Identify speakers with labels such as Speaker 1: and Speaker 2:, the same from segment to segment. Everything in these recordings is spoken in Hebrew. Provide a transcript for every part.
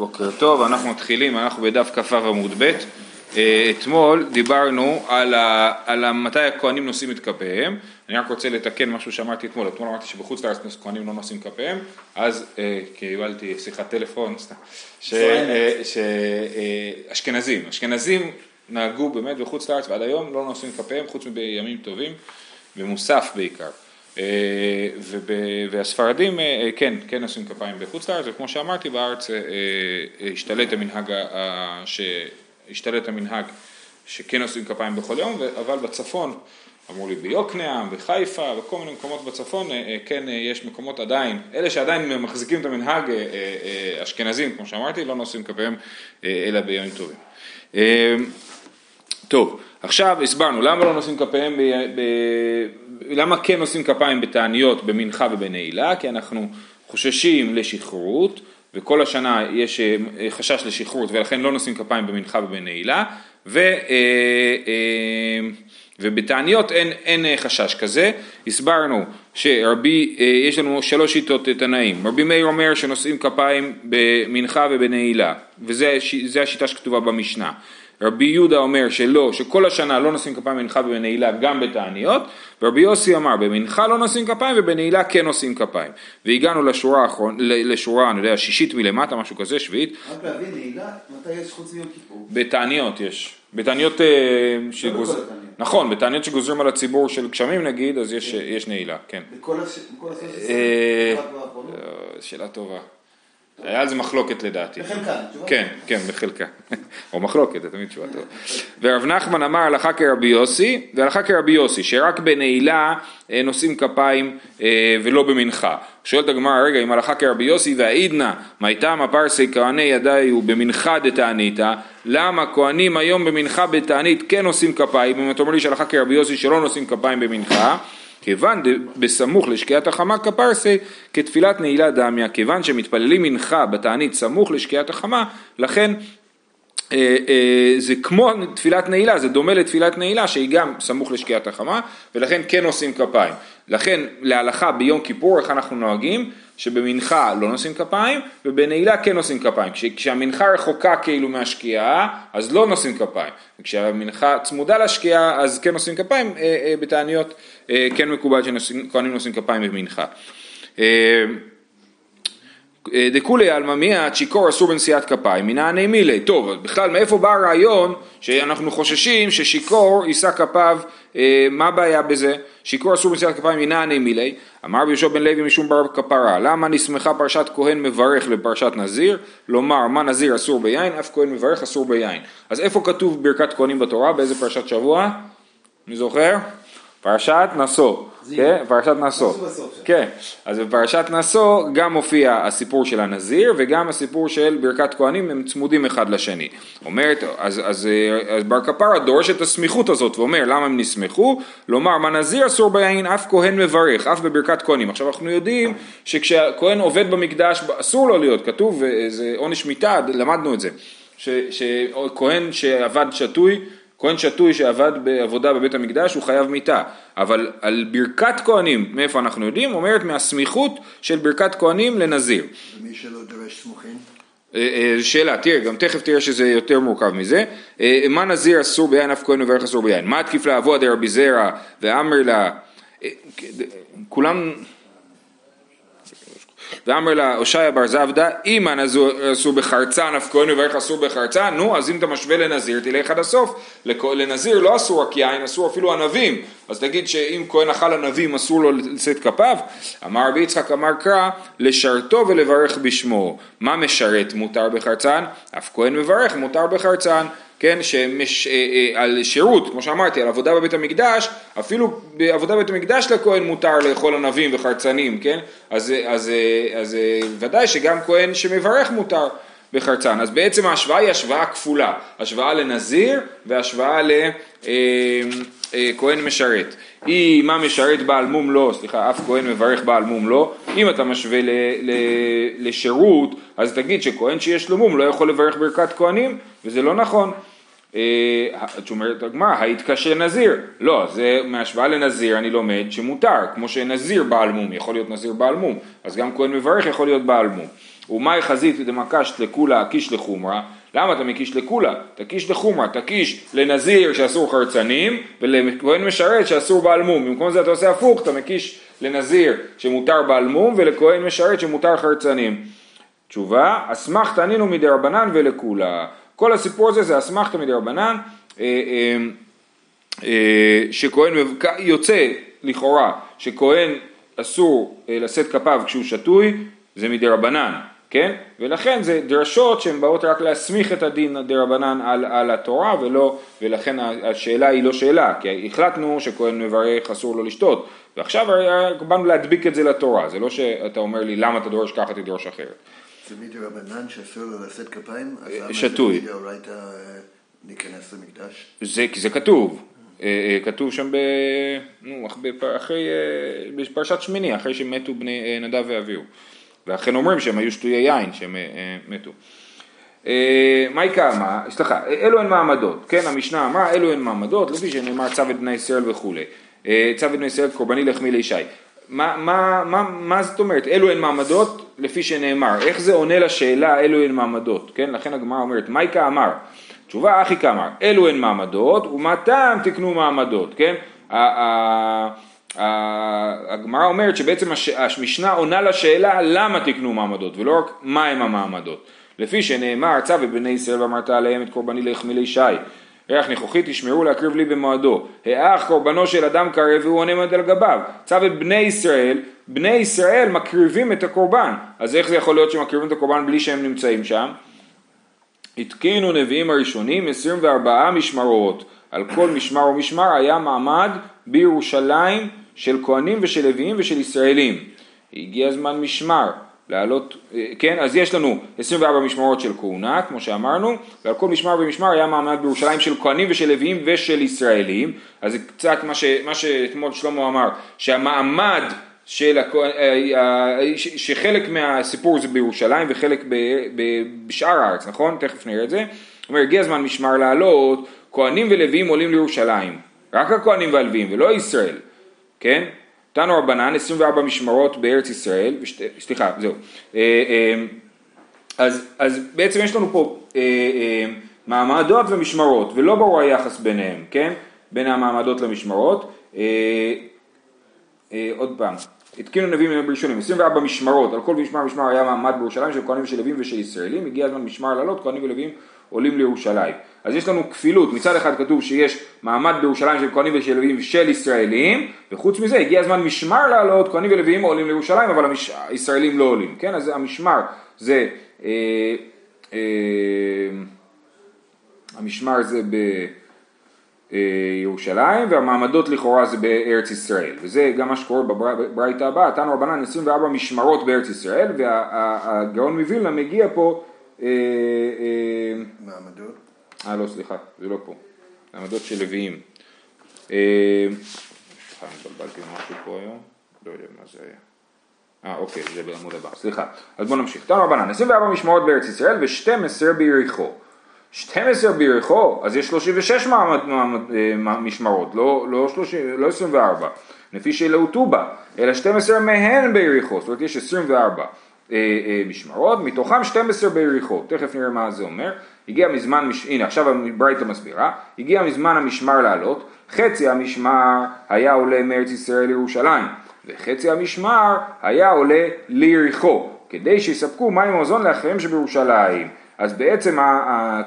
Speaker 1: בוקר טוב, אנחנו מתחילים, אנחנו בדף כ"ו עמוד ב'. אה, אתמול דיברנו על, ה, על ה, מתי הכהנים נושאים את כפיהם, אני רק רוצה לתקן משהו שאמרתי אתמול, אתמול אמרתי שבחוץ לארץ כהנים לא נושאים כפיהם, אז אה, קיבלתי שיחת טלפון, סתם, שאשכנזים, אה, אשכנזים נהגו באמת בחוץ לארץ ועד היום לא נושאים כפיהם חוץ מבימים טובים, במוסף בעיקר. אה, והספרדים אה, כן, כן נושאים כפיים בחוץ לארץ, וכמו שאמרתי בארץ אה, השתלט המנהג, השתלט המנהג שכן נושאים כפיים בכל יום, אבל בצפון, אמרו לי ביוקנעם, בחיפה, בכל מיני מקומות בצפון, כן יש מקומות עדיין, אלה שעדיין מחזיקים את המנהג, אשכנזים, כמו שאמרתי, לא נושאים כפיהם אלא בימים טובים. טוב, עכשיו הסברנו למה לא נושאים כפיהם, למה כן נושאים כפיים בתעניות, במנחה ובנעילה, כי אנחנו חוששים לשכרות, וכל השנה יש אה, חשש לשכרות ולכן לא נושאים כפיים במנחה ובנעילה, ו, אה, אה, ובתעניות אין, אין חשש כזה, הסברנו שרבי, יש לנו שלוש שיטות תנאים, רבי מאיר אומר שנושאים כפיים במנחה ובנעילה, וזה השיטה שכתובה במשנה. רבי יהודה אומר שלא, שכל השנה לא נושאים כפיים במנחה ובנעילה גם בתעניות, ורבי יוסי אמר במנחה לא נושאים כפיים ובנעילה כן נושאים כפיים. והגענו לשורה, האחרון, לשורה, אני יודע, שישית מלמטה, משהו כזה, שביעית.
Speaker 2: רק להבין, נעילה, מתי יש חוץ מיום כיפור?
Speaker 1: בתעניות יש. בתעניות אה,
Speaker 2: לא
Speaker 1: שגוז... נכון, בתעניות שגוזרים על הציבור של גשמים נגיד, אז יש,
Speaker 2: כן.
Speaker 1: יש נעילה, כן.
Speaker 2: בכל ה-16?
Speaker 1: אה, שאלה טובה. היה על זה מחלוקת לדעתי.
Speaker 2: בחלקה,
Speaker 1: כן, כן, בחלקה. או מחלוקת, זה תמיד תשובה טובה. ורב נחמן אמר הלכה כרבי יוסי, והלכה כרבי יוסי, שרק בנעילה אה, נושאים כפיים אה, ולא במנחה. שואלת הגמרא, רגע, אם הלכה כרבי יוסי והעידנא, מייתם הפרסי כהני ידיו במנחה דתעניתא, למה כהנים היום במנחה בתענית כן נושאים כפיים, אם אתה אומר לי שהלכה כרבי יוסי שלא נושאים כפיים במנחה, כיוון בסמוך לשקיעת החמה כפרסי כתפילת נעילה דמיה, כיוון שמתפללים מנחה בתענית סמוך לשקיעת החמה, לכן אה, אה, זה כמו תפילת נעילה, זה דומה לתפילת נעילה שהיא גם סמוך לשקיעת החמה ולכן כן עושים כפיים. לכן להלכה ביום כיפור איך אנחנו נוהגים? שבמנחה לא נושאים כפיים ובנעילה כן נושאים כפיים. כשהמנחה רחוקה כאילו מהשקיעה אז לא נושאים כפיים. וכשהמנחה צמודה לשקיעה אז כן נושאים כפיים, אה, בתעניות כן מקובל שכהנים נושאים כפיים במנחה. אה, דכולי עלמא מיעט שיכור אסור בנשיאת כפיים, מנעני מילי. טוב, בכלל מאיפה בא הרעיון שאנחנו חוששים ששיכור יישא כפיו, אה, מה הבעיה בזה? שיכור אסור בנשיאת כפיים מנעני מילי. אמר ביהושע בן לוי משום בר כפרה, למה נסמכה פרשת כהן מברך לפרשת נזיר? לומר מה נזיר אסור ביין, אף כהן מברך אסור ביין. אז איפה כתוב ברכת כהנים בתורה? באיזה פרשת שבוע? מי זוכר? פרשת נשוא, כן? פרשת נשוא, כן, אז בפרשת נשוא גם מופיע הסיפור של הנזיר וגם הסיפור של ברכת כהנים, הם צמודים אחד לשני. אומרת, אז, אז, אז בר כפרה דורש את הסמיכות הזאת ואומר למה הם נסמכו? לומר מה נזיר אסור ביין אף כהן מברך, אף בברכת כהנים. עכשיו אנחנו יודעים שכשהכהן עובד במקדש אסור לו להיות, כתוב, זה עונש מיתה, למדנו את זה, שכהן שעבד שתוי כהן שתוי שעבד בעבודה בבית המקדש הוא חייב מיתה, אבל על ברכת כהנים, מאיפה אנחנו יודעים? אומרת מהסמיכות של ברכת כהנים לנזיר.
Speaker 2: ומי שלא דורש סמוכים?
Speaker 1: אה, אה, שאלה, תראה, גם תכף תראה שזה יותר מורכב מזה. אה, מה נזיר אסור ביין, אף כהן וברך אסור ביין? מה תקיף לאבו דרבי זרע ואמר לה, כולם... ואמר לה הושעיה בר זבדה אימן אסור בחרצן אף כהן וברך אסור בחרצן נו אז אם אתה משווה לנזיר תלך עד הסוף. לנזיר לא אסור רק יין אסור אפילו ענבים. אז תגיד שאם כהן אכל ענבים אסור לו לשאת כפיו? אמר רבי יצחק אמר קרא לשרתו ולברך בשמו. מה משרת? מותר בחרצן? אף כהן מברך מותר בחרצן כן, שמש, אה, אה, על שירות, כמו שאמרתי, על עבודה בבית המקדש, אפילו בעבודה בבית המקדש לכהן מותר לאכול ענבים וחרצנים, כן? אז, אז, אז, אז ודאי שגם כהן שמברך מותר בחרצן. אז בעצם ההשוואה היא השוואה כפולה, השוואה לנזיר והשוואה לכהן אה, משרת. היא מה משרת בעל מום לא, סליחה, אף כהן מברך בעל מום לא, אם אתה משווה ל, ל, לשירות, אז תגיד שכהן שיש לו מום לא יכול לברך ברכת כהנים, וזה לא נכון. אה, את אומרת הגמרא, היתקשה נזיר. לא, זה מהשוואה לנזיר אני לומד שמותר, כמו שנזיר בעל מום, יכול להיות נזיר בעל מום, אז גם כהן מברך יכול להיות בעל מום. ומאי חזית דמקשת לכולה קיש לחומרה, למה אתה מקיש לכולה? תקיש לחומרה, תקיש לנזיר שאסור חרצנים ולכהן משרת שאסור בעלמום, במקום זה אתה עושה הפוך, אתה מקיש לנזיר שמותר בעלמום ולכהן משרת שמותר חרצנים. תשובה, אסמכתא נינו מדרבנן ולכולה. כל הסיפור הזה זה אסמכתא אה, אה, שכהן יוצא לכאורה שכהן אסור אה, לשאת כפיו כשהוא שתוי, זה מדרבנן, כן? ולכן זה דרשות שהן באות רק להסמיך את הדין דרבנן על, על התורה ולא, ולכן השאלה היא לא שאלה, כי החלטנו שכהן מברך אסור לו לשתות, ועכשיו באנו להדביק את זה לתורה, זה לא שאתה אומר לי למה אתה דורש ככה תדרוש אחרת.
Speaker 2: זה מדרבנן שאסור לו לשאת כפיים? אז למה זה
Speaker 1: שתוי.
Speaker 2: אה, להיכנס למקדש?
Speaker 1: זה, כי זה כתוב, אה, אה, כתוב שם ב... נו, אחרי, אה, בפרשת שמיני, אחרי שמתו בני אה, נדב ואביהו. ואכן אומרים שהם היו שטויי יין שהם אה, אה, מתו. אה, מה יקרא מה? סליחה, אה, אלו הן מעמדות, כן, המשנה אמרה אלו הן מעמדות, לפי שנאמר צו את בני ישראל וכולי. אה, צו את בני ישראל קורבני לחמי לישי. מה, מה, מה, מה זאת אומרת? אלו הן מעמדות לפי שנאמר. איך זה עונה לשאלה אלו הן מעמדות? כן, לכן הגמרא אומרת, מייקה אמר. תשובה אחי כאמר, אלו הן מעמדות, ומה טעם תקנו מעמדות, כן? הגמרא אומרת שבעצם המשנה עונה לשאלה למה תקנו מעמדות, ולא רק מה הם המעמדות. לפי שנאמר, צו בני ישראל ואמרת עליהם את קורבני לחמי לישי. ריח נכוחי תשמרו להקריב לי במועדו. האח קורבנו של אדם קרב והוא עונה על גביו. צו את בני ישראל, בני ישראל מקריבים את הקורבן. אז איך זה יכול להיות שמקריבים את הקורבן בלי שהם נמצאים שם? התקינו נביאים הראשונים 24 משמרות, על כל משמר ומשמר היה מעמד בירושלים של כהנים ושל לוויים ושל ישראלים. הגיע הזמן משמר, לעלות, אה, כן, אז יש לנו 24 משמרות של כהונה, כמו שאמרנו, ועל כל משמר ומשמר היה מעמד בירושלים של כהנים ושל לוויים ושל ישראלים, אז זה קצת מה, ש, מה שאתמול שלמה אמר, שהמעמד של אה, אה, שחלק מהסיפור זה בירושלים וחלק ב, ב, בשאר הארץ, נכון? תכף נראה את זה. אומר, הגיע הזמן משמר לעלות, כהנים ולוויים עולים לירושלים. רק הכהנים והלוויים ולא ישראל, כן? תנו רבנן 24 משמרות בארץ ישראל, ושת, סליחה, זהו. אה, אה, אז, אז בעצם יש לנו פה אה, מעמדות ומשמרות, ולא ברור היחס ביניהם, כן? בין המעמדות למשמרות. עוד פעם, התקינו נביאים ראשונים, 24 משמרות, על כל משמר משמר היה מעמד בירושלים של כהנים ושל לווים ושל ישראלים, הגיע הזמן משמר לעלות, כהנים ולווים עולים לירושלים. אז יש לנו כפילות, מצד אחד כתוב שיש מעמד בירושלים של כהנים ושל לווים ושל ישראלים, וחוץ מזה הגיע הזמן משמר לעלות, כהנים ולווים עולים לירושלים, אבל המש... הישראלים לא עולים, כן? אז המשמר זה, אה, אה, המשמר זה ב... אה, ירושלים והמעמדות לכאורה זה בארץ ישראל וזה גם מה שקורה בברייתא הבאה, תנו רבנן 24 משמרות בארץ ישראל והגאון מווילנה מגיע פה, אה, אה,
Speaker 2: מעמדות?
Speaker 1: אה לא סליחה זה לא פה, מעמדות של לוויים, אה, סליחה התבלבלתי משהו פה היום, לא יודע מה זה היה, אה אוקיי זה בעמוד הבא, סליחה, אז בואו נמשיך, תנו רבנן 24 משמרות בארץ ישראל ו-12 ביריחו. 12 ביריחו, אז יש 36 מעמד, מעמד, אה, משמרות, לא, לא, 30, לא 24, לפי שאלו טובה, אלא 12 מהן ביריחו, זאת אומרת יש 24 אה, אה, משמרות, מתוכם 12 ביריחו, תכף נראה מה זה אומר, הגיע מזמן, מש... הנה עכשיו ברייתא מסבירה, הגיע מזמן המשמר לעלות, חצי המשמר היה עולה מארץ ישראל לירושלים, וחצי המשמר היה עולה ליריחו, כדי שיספקו מים ומזון לאחיהם שבירושלים. אז בעצם,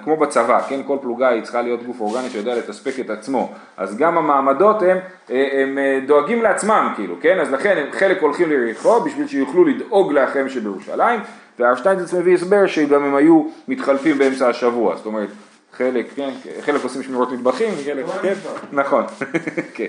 Speaker 1: כמו בצבא, כן, כל פלוגה היא צריכה להיות גוף אורגני שיודע לתספק את עצמו, אז גם המעמדות הם, הם דואגים לעצמם, כאילו, כן, אז לכן חלק הולכים ליריחו בשביל שיוכלו לדאוג לאחיהם שבירושלים, והרב שטיינזץ מביא הסבר שגם הם היו מתחלפים באמצע השבוע, זאת אומרת, חלק, כן, חלק עושים שמירות מטבחים, וחלק, כן, נכון, כן.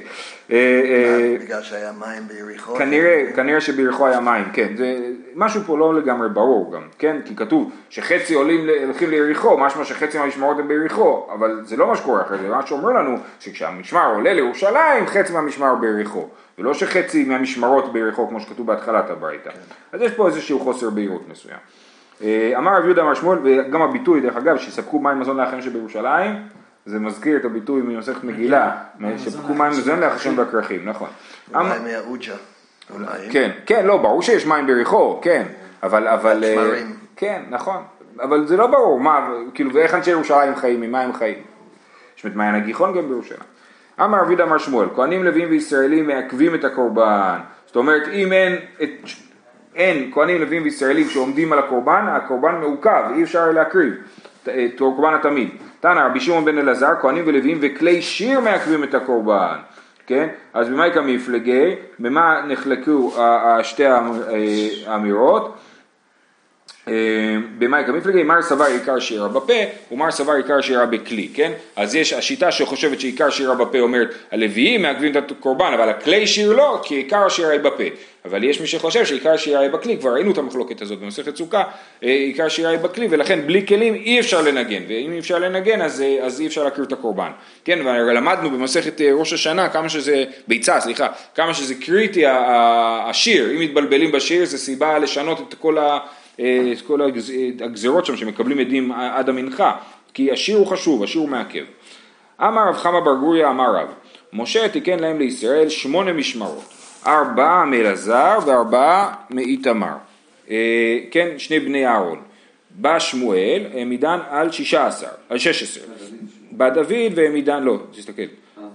Speaker 1: אה, אה,
Speaker 2: בגלל שהיה מים ביריחו?
Speaker 1: כנראה, כנראה שביריחו היה מים, כן, זה משהו פה לא לגמרי ברור גם, כן, כי כתוב שחצי עולים, הולכים ליריחו, משמע שחצי מהמשמרות הם ביריחו, אבל זה לא מה שקורה אחרי זה, מה שאומר לנו שכשהמשמר עולה לירושלים, חצי מהמשמר ביריחו, ולא שחצי מהמשמרות ביריחו כמו שכתוב בהתחלת הברייתא, אז יש פה איזשהו חוסר בהירות מסוים. אה, אמר רב יהודה אמר שמואל, וגם הביטוי דרך אגב, שיספקו מים מזון לאחיהם שבירושלים, זה מזכיר את הביטוי ממסכת מגילה, שיספקו מים מזון לאחיהם בכרכים, נכון.
Speaker 2: מים מהאוג'ה. אולי.
Speaker 1: כן, כן, לא, ברור שיש מים ביריחו, כן, אבל, אבל, אה. כן, נכון, אבל זה לא ברור, מה, כאילו, ואיך אנשי ירושלים חיים, ממה הם חיים? יש את מעיין הגיחון גם בירושלים. אמר רבי אמר שמואל, כהנים לוויים וישראלים מעכבים את הקורבן. זאת אומרת, אם אין, את, אין כהנים לוויים וישראלים שעומדים על הקורבן, הקורבן מעוכב, אי אפשר להקריב. את קורבן התמיד. תנא רבי שמעון בן אלעזר, כהנים ולוויים וכלי שיר מעכבים את הקורבן. כן? אז במה יקם מפלגי? במה נחלקו שתי האמירות? אה, במאי כמפלגי, מר סבר עיקר שירה בפה ומר סבר עיקר שירה בכלי, כן? אז יש השיטה שחושבת שעיקר שירה בפה אומרת הלוויים מעכבים את הקורבן אבל הכלי שיר לא כי עיקר השירה היא בפה אבל יש מי שחושב שעיקר השירה היא בכלי, כבר ראינו את המחלוקת הזאת במסכת סוכה, אה, עיקר השירה היא בכלי ולכן בלי כלים אי אפשר לנגן ואם אי אפשר לנגן אז, אה, אז אי אפשר להקריא את הקורבן, כן? ולמדנו במסכת ראש השנה כמה שזה, ביצה סליחה, כמה שזה קריטי השיר, אם מתבלבלים בשיר זה סיבה לשנות את כל ה... אה, את כל הגזירות שם שמקבלים עדים עד המנחה, כי השיר הוא חשוב, השיר הוא מעכב. אמר רב חמא בר גוריה אמר רב, משה תיקן להם לישראל שמונה משמרות, ארבעה מאלעזר וארבעה מאיתמר, אה, כן, שני בני אהרון. בא שמואל, העמידן על שישה עשר, על שש עשרה. בא דוד והעמידן, לא, תסתכל.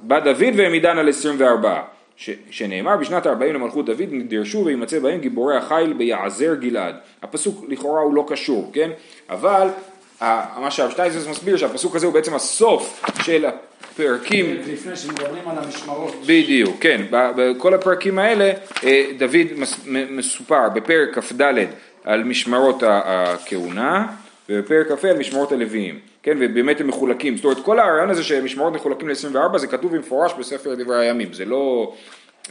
Speaker 1: בא דוד והעמידן על עשרים וארבעה. ש, שנאמר בשנת ה-40 למלכות דוד נדרשו וימצא בהם גיבורי החיל ביעזר גלעד. הפסוק לכאורה הוא לא קשור, כן? אבל מה שהרב שטייזס מסביר שהפסוק הזה הוא בעצם הסוף של הפרקים.
Speaker 3: לפני שמדברים על המשמרות.
Speaker 1: בדיוק, כן. בכל הפרקים האלה אה, דוד מסופר בפרק כ"ד על משמרות הכהונה ובפרק כ"ה על משמרות הלוויים. כן, ובאמת הם מחולקים, זאת אומרת כל הרעיון הזה שמשמרות מחולקים ל-24 זה כתוב במפורש בספר דברי הימים, זה לא,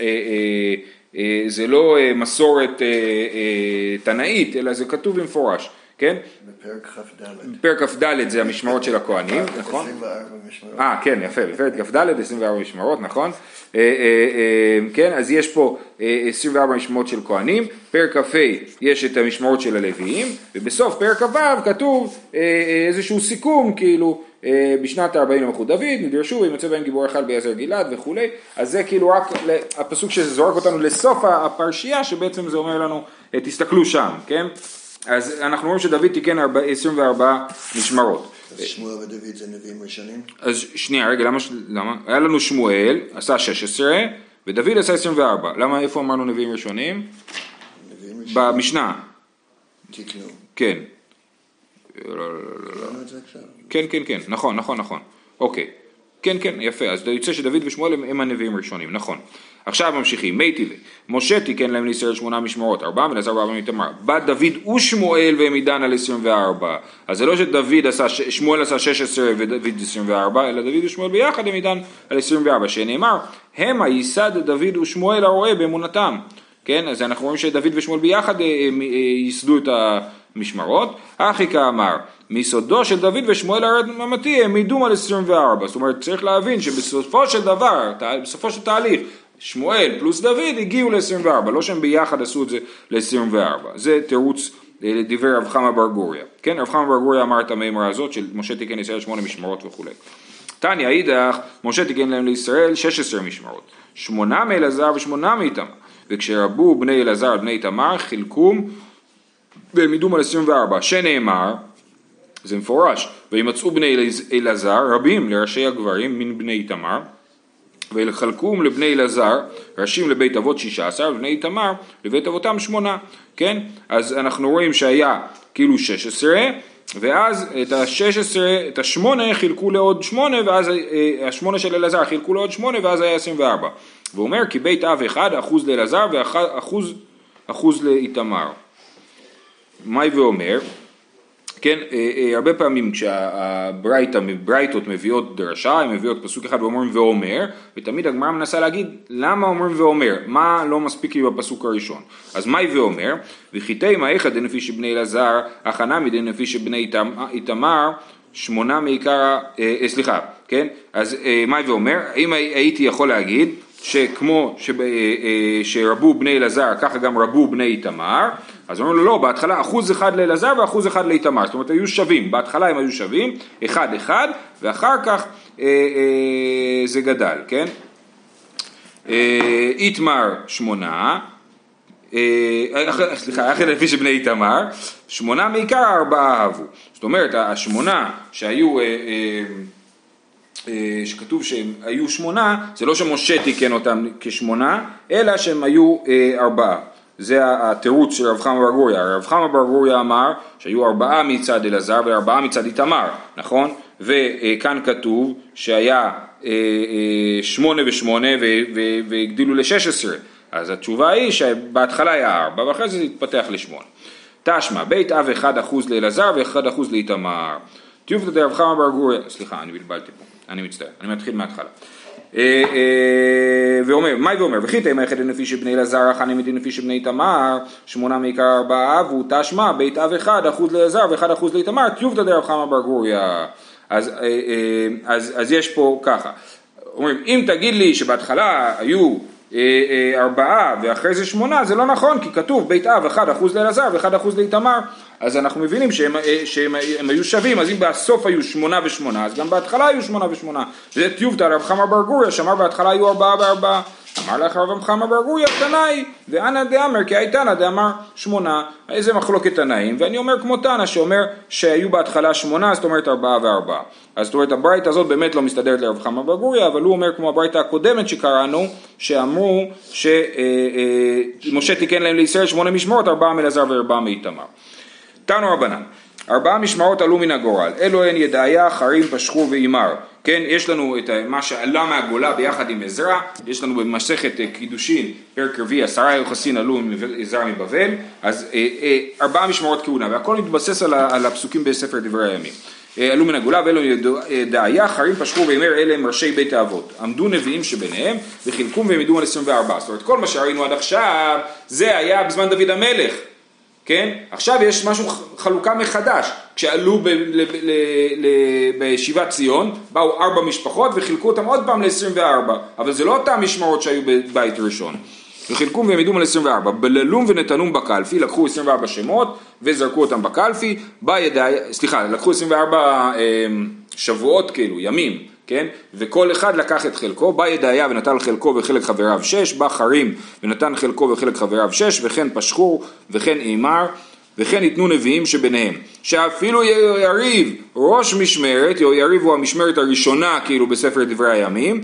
Speaker 1: אה, אה, אה, זה לא אה, מסורת אה, תנאית, אלא זה כתוב במפורש, כן?
Speaker 2: בפרק כ"ד.
Speaker 1: בפרק כ"ד זה המשמרות של הכהנים, נכון?
Speaker 2: 24 משמרות.
Speaker 1: אה, כן, יפה, בפרק כ"ד 24 משמרות, נכון? אה, אה, אה, כן, אז יש פה 24 משמרות של כהנים, פרק כ"ה יש את המשמרות של הלוויים, ובסוף פרק כ"ו כתוב איזשהו סיכום, כאילו, בשנת ה-40 למלכות דוד, נדרשו וימצא בהם גיבור אחד ביעזר גלעד וכולי, אז זה כאילו רק הפסוק שזורק אותנו לסוף הפרשייה, שבעצם זה אומר לנו, תסתכלו שם, כן? אז אנחנו רואים שדוד תיקן 24 משמרות.
Speaker 2: אז שמואל ודוד זה נביאים ראשונים?
Speaker 1: אז שנייה, רגע, למה, למה? היה לנו שמואל, עשה 16, ודוד עשה 24. למה, איפה אמרנו נביאים ראשונים?
Speaker 2: נביאים ראשונים.
Speaker 1: במשנה.
Speaker 2: תקנו.
Speaker 1: כן.
Speaker 2: את זה עכשיו.
Speaker 1: כן, כן, כן, נכון, נכון, נכון. אוקיי. כן, כן, יפה. אז יוצא שדוד ושמואל הם, הם הנביאים הראשונים, נכון. עכשיו ממשיכים, מי טבעי, משה תיקן להם לישראל שמונה משמרות, ארבעה ולעזר וארבעה מתמר. בא דוד ושמואל והם עידן על עשרים וארבע. אז זה לא שדוד עשה, שמואל עשה שש עשרה ודוד עשרים וארבע, אלא דוד ושמואל ביחד הם עידן על עשרים וארבע, שנאמר, המה ייסד דוד ושמואל הרועה באמונתם. כן, אז אנחנו רואים שדוד ושמואל ביחד אה, אה, אה, ייסדו את המשמרות. אחיקה אמר, מיסודו של דוד ושמואל הרמתי הם עידום על 24. זאת אומרת, צריך להבין שבסופו של דבר, בסופו של תהליך, שמואל פלוס דוד הגיעו ל-24, לא שהם ביחד עשו את זה ל-24. זה תירוץ אה, לדברי רב חמא בר גוריה. כן, רב חמא בר גוריה אמר את המימרה הזאת של משה תיקן ישראל שמונה משמרות וכולי. תניא אידך, משה תיקן להם לישראל 16 משמרות, שמונה מאלעזר ושמונה מאיתמר, וכשרבו בני אלעזר ובני תמר חילקום והם עידום על 24, שנאמר, זה מפורש, וימצאו בני אלעזר רבים לראשי הגברים מן בני תמר ויחלקום לבני אלעזר, ראשים לבית אבות שישה עשר, ובני איתמר לבית אבותם שמונה, כן? אז אנחנו רואים שהיה כאילו שש עשרה, ואז את השש עשרה, את השמונה חילקו לעוד שמונה, ואז אה, השמונה של אלעזר חילקו לעוד שמונה, ואז היה עשרים וארבע. והוא אומר כי בית אב אחד, אחוז לאלעזר ואחוז אחוז לאיתמר. מאי ואומר? כן, אה, אה, הרבה פעמים כשהברייתות מביאות דרשה, הן מביאות פסוק אחד ואומרים ואומר, ותמיד הגמרא מנסה להגיד למה אומרים ואומר, מה לא מספיק לי בפסוק הראשון. אז מהי ואומר? וחיטי מאיכא דנפי שבני אלעזר, הכנה מדנפי שבני איתמר, שמונה מעיקר, אה, אה, סליחה, כן? אז אה, מאי ואומר, האם הייתי יכול להגיד שכמו שב, אה, אה, שרבו בני אלעזר, ככה גם רבו בני איתמר, אז אומרים לו לא, בהתחלה אחוז אחד לאלעזר ואחוז אחד לאיתמר, זאת אומרת היו שווים, בהתחלה הם היו שווים, אחד אחד, ואחר כך אה, אה, זה גדל, כן? אה, איתמר שמונה, אה, אח- סליחה, אחי לפי שבני איתמר, שמונה מעיקר ארבעה אהבו. זאת אומרת, השמונה שהיו, אה, אה, אה, שכתוב שהם היו שמונה, זה לא שמשה תיקן אותם כשמונה, אלא שהם היו אה, ארבעה. זה התירוץ של רב חמא בר גוריא. רב חמא בר גוריא אמר שהיו ארבעה מצד אלעזר וארבעה מצד איתמר, נכון? וכאן כתוב שהיה אה, אה, שמונה ושמונה והגדילו לשש עשרה. אז התשובה היא שבהתחלה היה ארבע ואחרי זה התפתח לשמונה. תשמע, בית אב אחד אחוז לאלעזר ואחד אחוז לאיתמר. טיובתא דרב חמא בר גוריא, סליחה, אני בלבלתי פה, אני מצטער, אני מתחיל מההתחלה. אה, אה, ואומר, מאי ואומר, וכי תימא אחד לפי שבני אלעזר, חני מדין לפי שבני איתמר, שמונה מעיקר ארבעה אבו, תשמע, בית אב אחד אחוז לאלעזר ואחד אחוז לאיתמר, טיובתא דרב חמא בר גוריא. אז, אה, אז, יש פה ככה, אומרים, אם תגיד לי שבהתחלה היו ארבעה ואחרי זה שמונה, זה לא נכון, כי כתוב בית אב אחד אחוז לאלעזר ואחד אחוז לאיתמר, אז אנחנו מבינים שהם, אה, שהם הם היו שווים, אז אם בסוף היו שמונה ושמונה, אז גם בהתחלה היו שמונה ושמונה. זה טיובתא רב חמא בר גוריא, שאמר בהתחלה היו ארבעה וארבעה. אמר לך רב חמא בר גוריא תנאי, ואנא דאמר כי הייתנא דאמר שמונה, איזה מחלוקת תנאים, ואני אומר כמו תנא שאומר שהיו בהתחלה שמונה, זאת אומרת ארבעה וארבעה. אז זאת אומרת הברייתא הזאת באמת לא מסתדרת לרב חמא בר אבל הוא אומר כמו הברייתא הקודמת שקראנו, שאמרו שמשה תיקן להם לישראל שמונה משמרות, ארבעה מאלעזר וארבעה מאיתמר. תנו רבנן, ארבעה משמרות עלו מן הגורל, אלו הן ידעיה, חרים, פשחור ואימר. כן, יש לנו את מה שעלה מהגולה ביחד עם עזרא, יש לנו במסכת אה, קידושין, פרק רביעי, עשרה יוחסין עלו עם עזרא מבבל, אז אה, אה, ארבעה משמרות כהונה, והכל מתבסס על, הפסוקים בספר דברי הימים. עלו מן הגולה ואלו ידעיה, חרים, פשחור ואימר, אלה הם ראשי בית האבות. עמדו נביאים שביניהם, וחילקום והם ידעו על 24. זאת אומרת, כל מה שראינו עד עכשיו, זה היה בזמן דוד המלך. כן? עכשיו יש משהו, חלוקה מחדש. כשעלו ב- ל- ל- ל- בישיבת ציון, באו ארבע משפחות וחילקו אותם עוד פעם ל-24, אבל זה לא אותם משמרות שהיו בבית ראשון. וחילקום והם ידעו על 24. בללום ונתנום בקלפי, לקחו 24 שמות וזרקו אותם בקלפי, בא ידעי, סליחה, לקחו 24 אה, שבועות כאילו, ימים, כן? וכל אחד לקח את חלקו, בא ידעיה ונטל חלקו וחלק חבריו שש, בא חרים ונתן חלקו וחלק חבריו שש, וכן פשחור וכן אימר, וכן ניתנו נביאים שביניהם, שאפילו יריב ראש משמרת, יריב הוא המשמרת הראשונה כאילו בספר דברי הימים,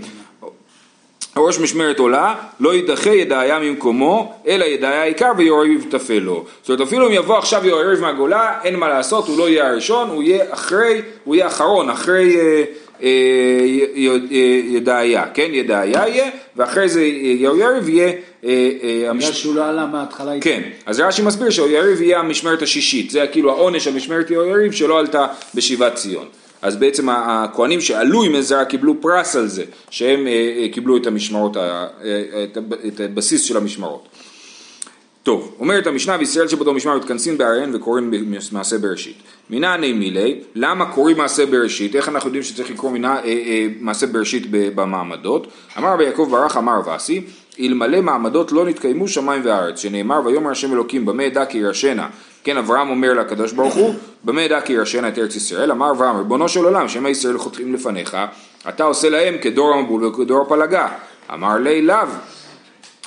Speaker 1: ראש משמרת עולה, לא יידחה ידעיה ממקומו, אלא ידעיה העיקר ויוריב תפל לו. זאת אומרת, אפילו אם יבוא עכשיו יוריב מהגולה, אין מה לעשות, הוא לא יהיה הראשון, הוא יהיה אחרי, הוא יהיה אחרון, אחרי אה, ידעיה, כן? ידעיה יהיה, ואחרי זה יוריב יהיה... אה, אה,
Speaker 3: בגלל שהוא לא עלה מההתחלה.
Speaker 1: כן, אז רש"י מסביר שיריב יהיה המשמרת השישית, זה כאילו העונש על משמרת יריב שלא עלתה בשיבת ציון. אז בעצם הכהנים שעלו עם עזרא קיבלו פרס על זה, שהם אה, אה, קיבלו את המשמרות, אה, את הבסיס של המשמרות. טוב, אומרת המשנה, וישראל שבאותו משמר מתכנסים באריין וקוראים מעשה בראשית. מנעני מילי, למה קוראים מעשה בראשית? איך אנחנו יודעים שצריך לקרוא מנה, אה, אה, מעשה בראשית במעמדות? אמר רבי יעקב ברח, אמר וסי, אלמלא מעמדות לא נתקיימו שמיים וארץ, שנאמר ויאמר השם אלוקים במה אדע כי ירשנה. כן, אברהם אומר לקדוש ברוך הוא, במה אדע כי ירשנה את ארץ ישראל? אמר אברהם, ריבונו של עולם, שמא ישראל חותכים לפניך, אתה עושה להם כדור המבול וכדור הפלגה. אמר לי לאו.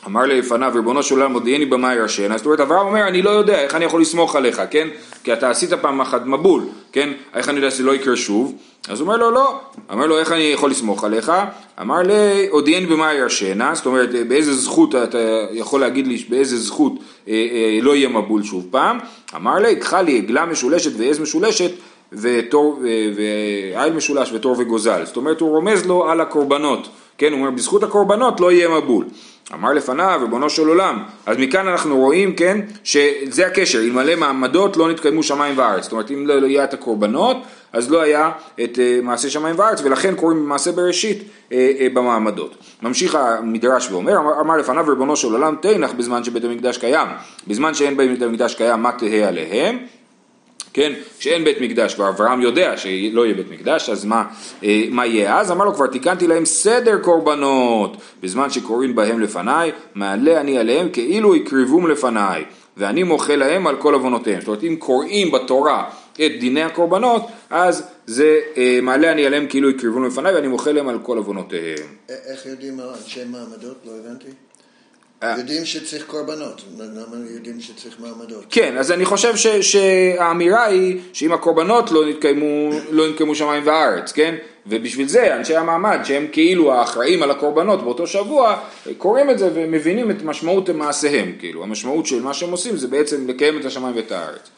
Speaker 1: אמר לפניו ריבונו של עולם הודיעני במה ירשנה, זאת אומרת אברהם אומר אני לא יודע איך אני יכול לסמוך עליך, כן? כי אתה עשית פעם אחת מבול, כן? איך אני יודע שזה לא יקרה שוב? אז הוא אומר לו לא, אמר לו איך אני יכול לסמוך עליך? אמר לי הודיעני במה ירשנה, זאת אומרת באיזה זכות אתה יכול להגיד לי באיזה זכות אה, אה, לא יהיה מבול שוב פעם? אמר לי קחה לי עגלה משולשת ועז משולשת ועיל משולש ותור וגוזל, זאת אומרת הוא רומז לו על הקורבנות, כן, הוא אומר בזכות הקורבנות לא יהיה מבול. אמר לפניו, ריבונו של עולם, אז מכאן אנחנו רואים, כן, שזה הקשר, אלמלא מעמדות לא נתקיימו שמיים וארץ, זאת אומרת אם לא היה את הקורבנות, אז לא היה את uh, מעשה שמיים וארץ, ולכן קוראים מעשה בראשית uh, uh, במעמדות. ממשיך המדרש ואומר, אמר, אמר לפניו ריבונו של עולם תנח בזמן שבית המקדש קיים, בזמן שאין בית המקדש קיים מה תהא עליהם? כן, כשאין בית מקדש ואברהם יודע שלא יהיה בית מקדש אז מה, אה, מה יהיה אז? אמר לו כבר תיקנתי להם סדר קורבנות בזמן שקוראים בהם לפניי מעלה אני עליהם כאילו הקריבום לפניי ואני מוחה להם על כל עוונותיהם זאת אומרת אם קוראים בתורה את דיני הקורבנות אז זה אה, מעלה אני עליהם כאילו הקריבום לפניי ואני מוחה להם על כל עוונותיהם
Speaker 2: איך יודעים אנשי מעמדות? לא הבנתי. יודעים שצריך קורבנות, למה יודעים שצריך מעמדות?
Speaker 1: כן, אז אני חושב ש, שהאמירה היא שאם הקורבנות לא נתקיימו, לא נתקיימו שמיים וארץ, כן? ובשביל זה אנשי המעמד שהם כאילו האחראים על הקורבנות באותו שבוע, קוראים את זה ומבינים את משמעות מעשיהם, כאילו, המשמעות של מה שהם עושים זה בעצם לקיים את השמיים ואת הארץ.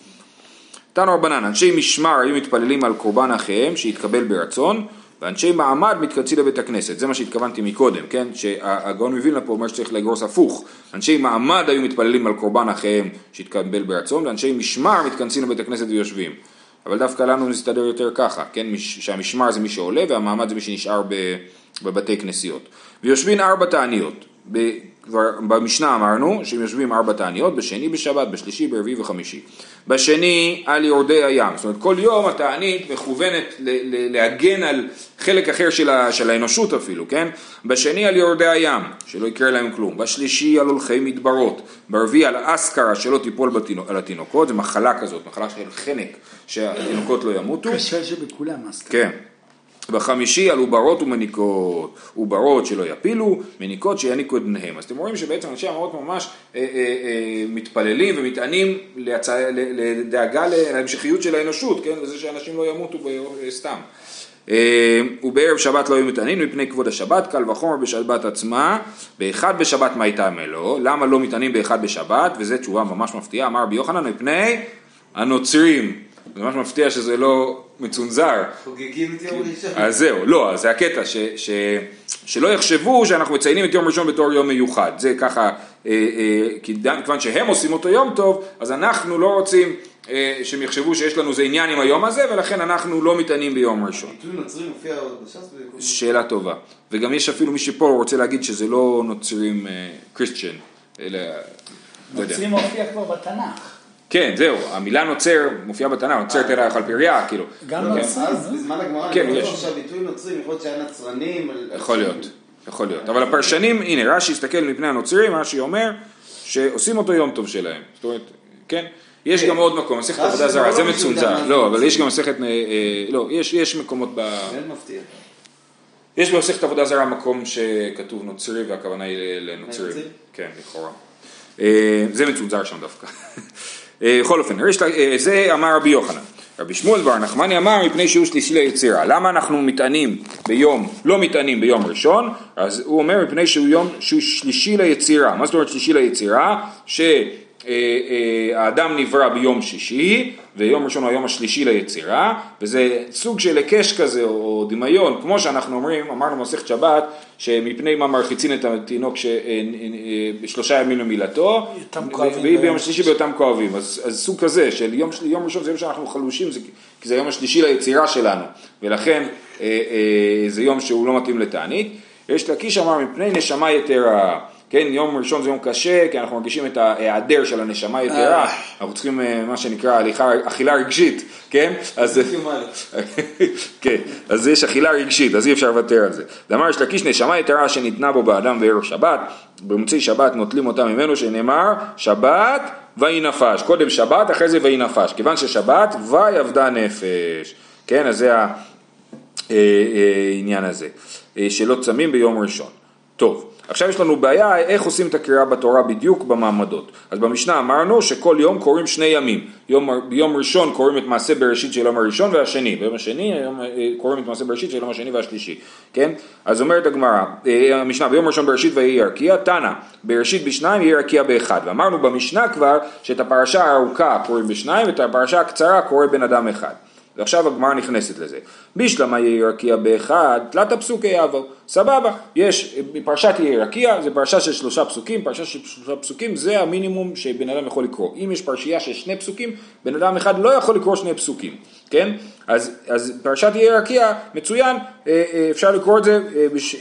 Speaker 1: תנו רבנן, אנשי משמר היו מתפללים על קורבן אחיהם שהתקבל ברצון, ואנשי מעמד מתכנסים לבית הכנסת, זה מה שהתכוונתי מקודם, כן? שהגאון מווילנה פה אומר שצריך לגרוס הפוך, אנשי מעמד היו מתפללים על קורבן אחיהם שהתקבל ברצון, ואנשי משמר מתכנסים לבית הכנסת ויושבים. אבל דווקא לנו נסתדר יותר ככה, כן? שהמשמר זה מי שעולה והמעמד זה מי שנשאר בבתי כנסיות. ויושבים ארבע תעניות, כבר במשנה אמרנו שהם יושבים ארבע תעניות, בשני בשבת, בשלישי, ברביעי וחמישי. בשני על יורדי הים, זאת אומרת כל יום התענית מכוונת להגן על חלק אחר של, ה, של האנושות אפילו, כן? בשני על יורדי הים, שלא יקרה להם כלום. בשלישי על הולכי מדברות. ברביעי על אסכרה, שלא תיפול בתינוק, על התינוקות, זה מחלה כזאת, מחלה של חנק, שהתינוקות לא ימותו.
Speaker 3: קשה שבכולם אסכרה.
Speaker 1: כן. בחמישי על עוברות ומניקות, עוברות שלא יפילו, מניקות שיעניקו את בניהם. אז אתם רואים שבעצם אנשי המרות ממש אה, אה, אה, מתפללים ומתענים להצע, לדאגה להמשכיות של האנושות, כן? לזה שאנשים לא ימותו ב- סתם. אה, ובערב שבת לא היו מתענים מפני כבוד השבת, קל וחומר בשבת עצמה, באחד בשבת מה הייתה מלוא, למה לא מתענים באחד בשבת, וזו תשובה ממש מפתיעה, אמר רבי יוחנן, מפני הנוצרים. זה ממש מפתיע שזה לא מצונזר.
Speaker 4: חוגגים את יום ראשון.
Speaker 1: אז זהו, לא, אז זה הקטע, ש, ש, שלא יחשבו שאנחנו מציינים את יום ראשון בתור יום מיוחד, זה ככה, אה, אה, כיוון שהם עושים אותו יום טוב, אז אנחנו לא רוצים אה, שהם יחשבו שיש לנו איזה עניין עם היום הזה, ולכן אנחנו לא מתענים ביום ראשון.
Speaker 4: ביטוי נוצרי מופיע בש"ס?
Speaker 1: שאלה טובה, וגם יש אפילו מי שפה רוצה להגיד שזה לא נוצרים קריסטיאן, אלא, לא.
Speaker 3: נוצרים מופיע כבר בתנ"ך.
Speaker 1: כן, זהו, המילה נוצר מופיעה בתנ"ך, נוצר תראה על פריה, כאילו.
Speaker 3: גם
Speaker 1: כן.
Speaker 3: נוצרים,
Speaker 4: אז
Speaker 3: אה?
Speaker 4: בזמן הגמרא,
Speaker 1: כן,
Speaker 4: אני
Speaker 1: יש.
Speaker 4: חושב שהביטוי נוצרים, יכול להיות שהיה נצרנים.
Speaker 1: יכול להיות, יכול להיות. אבל הפרשנים, הנה, רש"י הסתכל מפני הנוצרים, רש"י אומר שעושים אותו יום טוב שלהם. זאת אומרת, כן? יש גם עוד מקום, מסכת
Speaker 4: רש"י
Speaker 1: עבודה זרה,
Speaker 4: לא
Speaker 1: זה
Speaker 4: יודע
Speaker 1: מצונזר. לא, אבל. יש גם מסכת, אה, אה, לא, יש- יש מקומות ב... יש במסכת עבודה זרה מקום שכתוב נוצרי והכוונה היא לנוצרים.
Speaker 4: לנוצרים?
Speaker 1: כן, לכאורה. אה, זה מצונזר שם דווקא. אה, בכל אופן, אה, זה אמר רבי יוחנן. רבי שמואל בר נחמני אמר מפני שהוא שלישי ליצירה. למה אנחנו מתענים ביום, לא מתענים ביום ראשון? אז הוא אומר מפני שהוא יום, שהוא שלישי ליצירה. מה זאת אומרת שלישי ליצירה? שהאדם נברא ביום שישי, ויום ראשון הוא היום השלישי ליצירה, וזה סוג של היקש כזה, או דמיון, כמו שאנחנו אומרים, אמרנו במסכת שבת, שמפני מה מרחיצין את התינוק ש- אה, אה, בשלושה ימים למילתו, וביום
Speaker 3: ביום
Speaker 1: השלישי באותם כואבים, אז, אז סוג כזה של יום, יום ראשון זה יום שאנחנו חלושים, זה, כי זה היום השלישי ליצירה שלנו, ולכן אה, אה, זה יום שהוא לא מתאים לתענית. יש לקיש אמר מפני נשמה יתרה, כן, יום ראשון זה יום קשה, כי אנחנו מרגישים את ההיעדר של הנשמה היתרה, אנחנו צריכים אה, מה שנקרא הליכה, אכילה רגשית, כן? אז, כן, אז יש אכילה רגשית, אז אי אפשר לוותר על זה. ואמר יש לקיש נשמה יתרה שניתנה בו באדם בערב שבת, במוצאי שבת נוטלים אותה ממנו, שנאמר שבת ויהי נפש, קודם שבת, אחרי זה ויהי נפש, כיוון ששבת ויאבדה נפש, כן, אז זה העניין הזה, אה, שלא צמים ביום ראשון. טוב, עכשיו יש לנו בעיה איך עושים את הקריאה בתורה בדיוק במעמדות. אז במשנה אמרנו שכל יום קוראים שני ימים. יום, ביום ראשון קוראים את מעשה בראשית של יום הראשון והשני, ביום השני היום, אה, קוראים את מעשה בראשית של יום השני והשלישי, כן? אז אומרת הגמרא, אה, המשנה, ביום ראשון בראשית ויהי רקיע, תנא, בראשית בשניים יהי רקיע באחד. ואמרנו במשנה כבר שאת הפרשה הארוכה קוראים בשניים ואת הפרשה הקצרה קורא בן אדם אחד. ועכשיו הגמרא נכנסת לזה. בישלמה יהי רקיע באחד, תלת הפסוקי יעבור. סבבה, יש פרשת יהי רקיע, זה פרשה של שלושה פסוקים, פרשה של שלושה פסוקים זה המינימום שבן אדם יכול לקרוא. אם יש פרשייה של שני פסוקים, בן אדם אחד לא יכול לקרוא שני פסוקים, כן? אז, אז פרשת יהי רקיע, מצוין, אה, אה, אפשר לקרוא את זה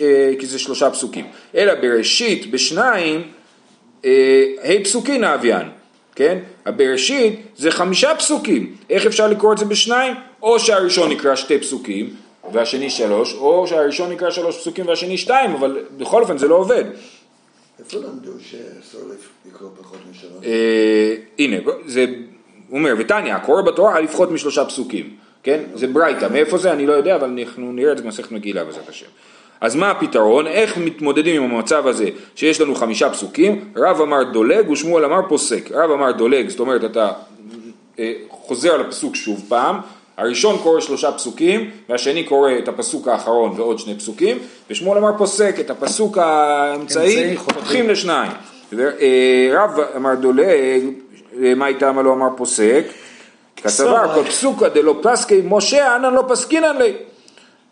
Speaker 1: אה, כי זה שלושה פסוקים. אלא בראשית, בשניים, ה' פסוקין האביאן, כן? הבראשית זה חמישה פסוקים, איך אפשר לקרוא את זה בשניים? או שהראשון נקרא שתי פסוקים והשני שלוש, או שהראשון נקרא שלוש פסוקים והשני שתיים, אבל בכל אופן זה לא עובד.
Speaker 2: איפה למדו שאסור לקרוא פחות משלוש?
Speaker 1: אה, הנה, זה, הוא אומר, ותניא, הקורא בתורה לפחות משלושה פסוקים, כן? זה ברייתא, מאיפה זה אני לא יודע, אבל אנחנו נראה את זה במסכת מגילה בעזרת השם. אז מה הפתרון? איך מתמודדים עם המצב הזה שיש לנו חמישה פסוקים? רב אמר דולג ושמואל אמר פוסק. רב אמר דולג, זאת אומרת אתה אה, חוזר על הפסוק שוב פעם, הראשון קורא שלושה פסוקים והשני קורא את הפסוק האחרון ועוד שני פסוקים ושמואל אמר פוסק את הפסוק האמצעי
Speaker 3: אמצעי חותכים.
Speaker 1: לשניים. אה, רב אמר דולג, אה, מה איתם לא אמר פוסק? כתבה כל פסוקא דלא פסקי משה אנן לא פסקינן לי.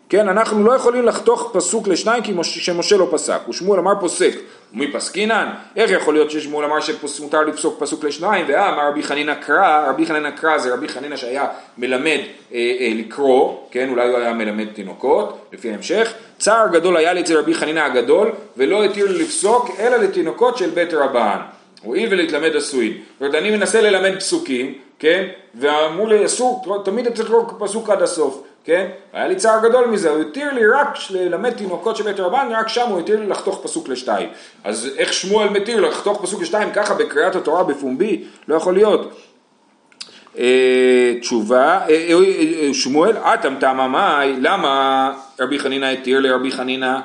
Speaker 1: כן, אנחנו לא יכולים לחתוך פסוק לשניים כי משה, שמשה לא פסק, ושמואל אמר פוסק, ומי פסקינן? איך יכול להיות ששמואל אמר שמותר לפסוק פסוק לשניים, ואמר רבי חנינא קרא, רבי חנינא קרא זה רבי חנינא שהיה מלמד אה, אה, לקרוא, כן, אולי הוא היה מלמד תינוקות, לפי ההמשך, צער גדול היה לי אצל רבי חנינא הגדול, ולא התיר לפסוק אלא לתינוקות של בית רבן. הואיל ולהתלמד עשויים. זאת אומרת, אני מנסה ללמד פסוקים, כן? ואמרו לי, אסור, תמיד צריך לקרוא פסוק עד הסוף, כן? היה לי צער גדול מזה, הוא התיר לי רק ללמד תינוקות של בית רבן, רק שם הוא התיר לי לחתוך פסוק לשתיים. אז איך שמואל מתיר לחתוך פסוק לשתיים ככה בקריאת התורה בפומבי? לא יכול להיות. אה, תשובה, אה, אה, שמואל, אטם תמה מאי, למה רבי חנינא התיר לרבי חנינא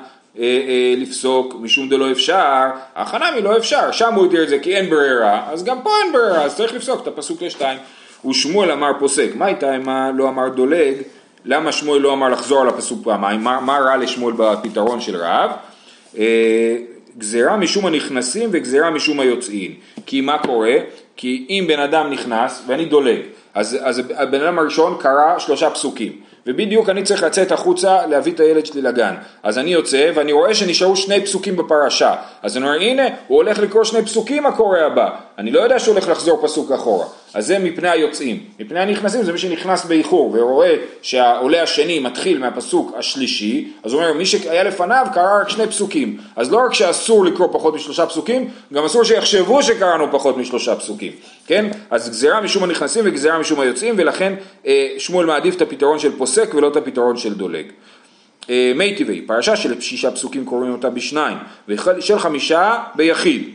Speaker 1: לפסוק משום דלא אפשר, החנמי לא אפשר, שם הוא התיר את זה כי אין ברירה, אז גם פה אין ברירה, אז צריך לפסוק את הפסוק לשתיים. ושמואל אמר פוסק, מה איתה אם לא אמר דולג, למה שמואל לא אמר לחזור על הפסוק פעמיים, מה, מה רע לשמואל בפתרון של רב? אה, גזירה משום הנכנסים וגזירה משום היוצאים. כי מה קורה? כי אם בן אדם נכנס ואני דולג, אז, אז הבן אדם הראשון קרא שלושה פסוקים, ובדיוק אני צריך לצאת החוצה להביא את הילד שלי לגן. אז אני יוצא ואני רואה שנשארו שני פסוקים בפרשה. אז אני אומר, הנה, הוא הולך לקרוא שני פסוקים הקורא הבא. אני לא יודע שהוא הולך לחזור פסוק אחורה. אז זה מפני היוצאים. מפני הנכנסים זה מי שנכנס באיחור ורואה שהעולה השני מתחיל מהפסוק השלישי, אז הוא אומר, מי שהיה לפניו קרא רק שני פסוקים. אז לא רק שאסור לקרוא פחות משלושה פסוקים, גם אסור שיחשבו שקראנו פחות משלושה פסוקים. כן? אז גזירה משום הנכנסים וגזירה משום היוצאים, ולכן אה, שמואל מעדיף את הפתרון של פוסק ולא את הפתרון של דולג. אה, מי טבעי, פרשה של שישה פסוקים קוראים אותה בשניים, ושל חמישה ביחיד.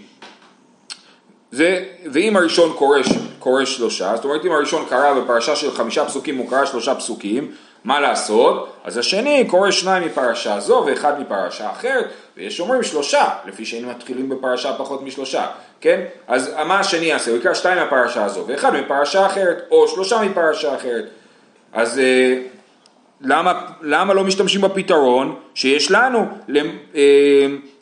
Speaker 1: זה, ואם הראשון קורא, קורא שלושה, זאת אומרת אם הראשון קרא בפרשה של חמישה פסוקים הוא קרא שלושה פסוקים, מה לעשות? אז השני קורא שניים מפרשה זו ואחד מפרשה אחרת, ויש אומרים שלושה, לפי שהיינו מתחילים בפרשה פחות משלושה, כן? אז מה השני יעשה? הוא יקרא שתיים מהפרשה הזו ואחד מפרשה אחרת, או שלושה מפרשה אחרת. אז אה, למה, למה לא משתמשים בפתרון שיש לנו אה,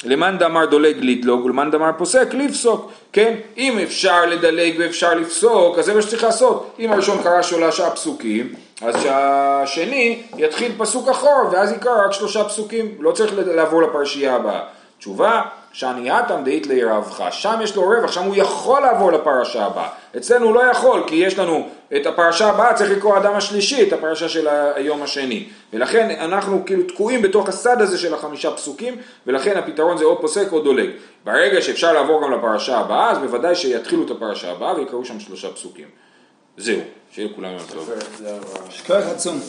Speaker 1: למאן דאמר דולג לדלוג ולמאן דאמר פוסק לפסוק, כן? אם אפשר לדלג ואפשר לפסוק, אז זה מה שצריך לעשות. אם הראשון קרא שלושה פסוקים, אז שהשני יתחיל פסוק אחור ואז יקרא רק שלושה פסוקים, לא צריך לעבור לפרשייה הבאה. תשובה, שענייתם דאית לירבך, שם יש לו רווח, שם הוא יכול לעבור לפרשה הבאה. אצלנו הוא לא יכול, כי יש לנו את הפרשה הבאה, צריך לקרוא האדם השלישי, את הפרשה של היום השני. ולכן אנחנו כאילו תקועים בתוך הסד הזה של החמישה פסוקים, ולכן הפתרון זה או פוסק או דולג. ברגע שאפשר לעבור גם לפרשה הבאה, אז בוודאי שיתחילו את הפרשה הבאה ויקראו שם שלושה פסוקים. זהו, שיהיה לכולם יום טוב.
Speaker 3: שכוח עצום.